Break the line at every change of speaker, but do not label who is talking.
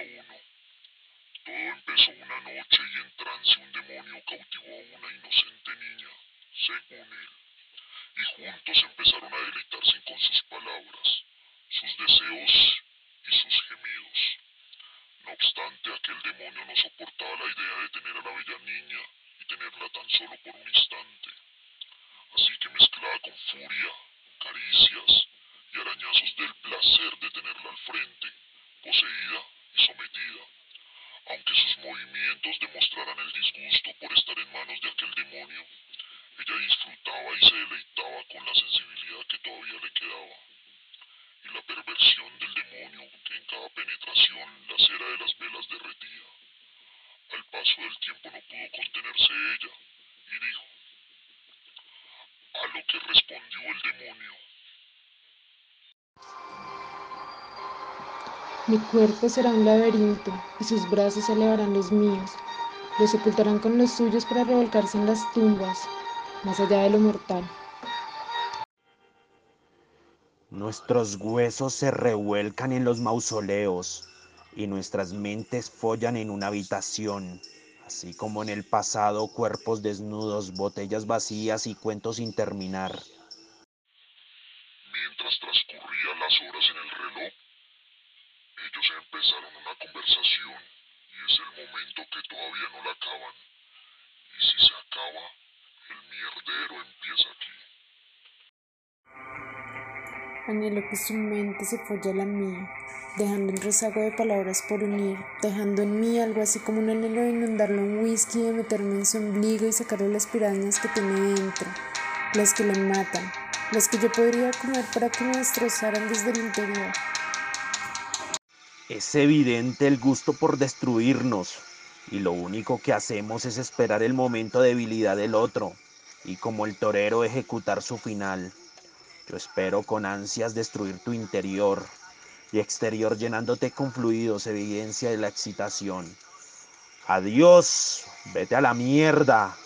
Todo empezó una noche y en trance un demonio cautivó a una inocente niña, según él, y juntos empezaron a deleitarse con sus palabras, sus deseos y sus gemidos. No obstante, aquel demonio no soportaba la idea de tener a la bella niña y tenerla tan solo por un instante. Así que mezclaba con furia, caricias y arañazos del placer de tenerla al frente, poseída y sometida. Aunque sus demostraran el disgusto por estar en manos de aquel demonio, ella disfrutaba y se deleitaba con la sensibilidad que todavía le quedaba. Y la perversión del demonio que en cada penetración la cera de las velas derretía. Al paso del tiempo no pudo contenerse ella y dijo, a lo que respondió el demonio.
Mi cuerpo será un laberinto y sus brazos elevarán los míos. Los sepultarán con los suyos para revolcarse en las tumbas, más allá de lo mortal.
Nuestros huesos se revuelcan en los mausoleos y nuestras mentes follan en una habitación, así como en el pasado cuerpos desnudos, botellas vacías y cuentos sin terminar.
Mientras transcurrían las horas en el reloj, ellos empezaron una conversación y es el momento que todavía no la acaban. Y si se acaba, el mierdero empieza aquí.
Anhelo que su mente se folle a la mía, dejando un rezago de palabras por unir, dejando en mí algo así como un anhelo de inundarlo en whisky, de meterme en su ombligo y sacarle las pirañas que tiene dentro, las que le matan, las que yo podría comer para que me destrozaran desde el interior.
Es evidente el gusto por destruirnos y lo único que hacemos es esperar el momento de debilidad del otro y como el torero ejecutar su final. Yo espero con ansias destruir tu interior y exterior llenándote con fluidos, evidencia de la excitación. Adiós, vete a la mierda.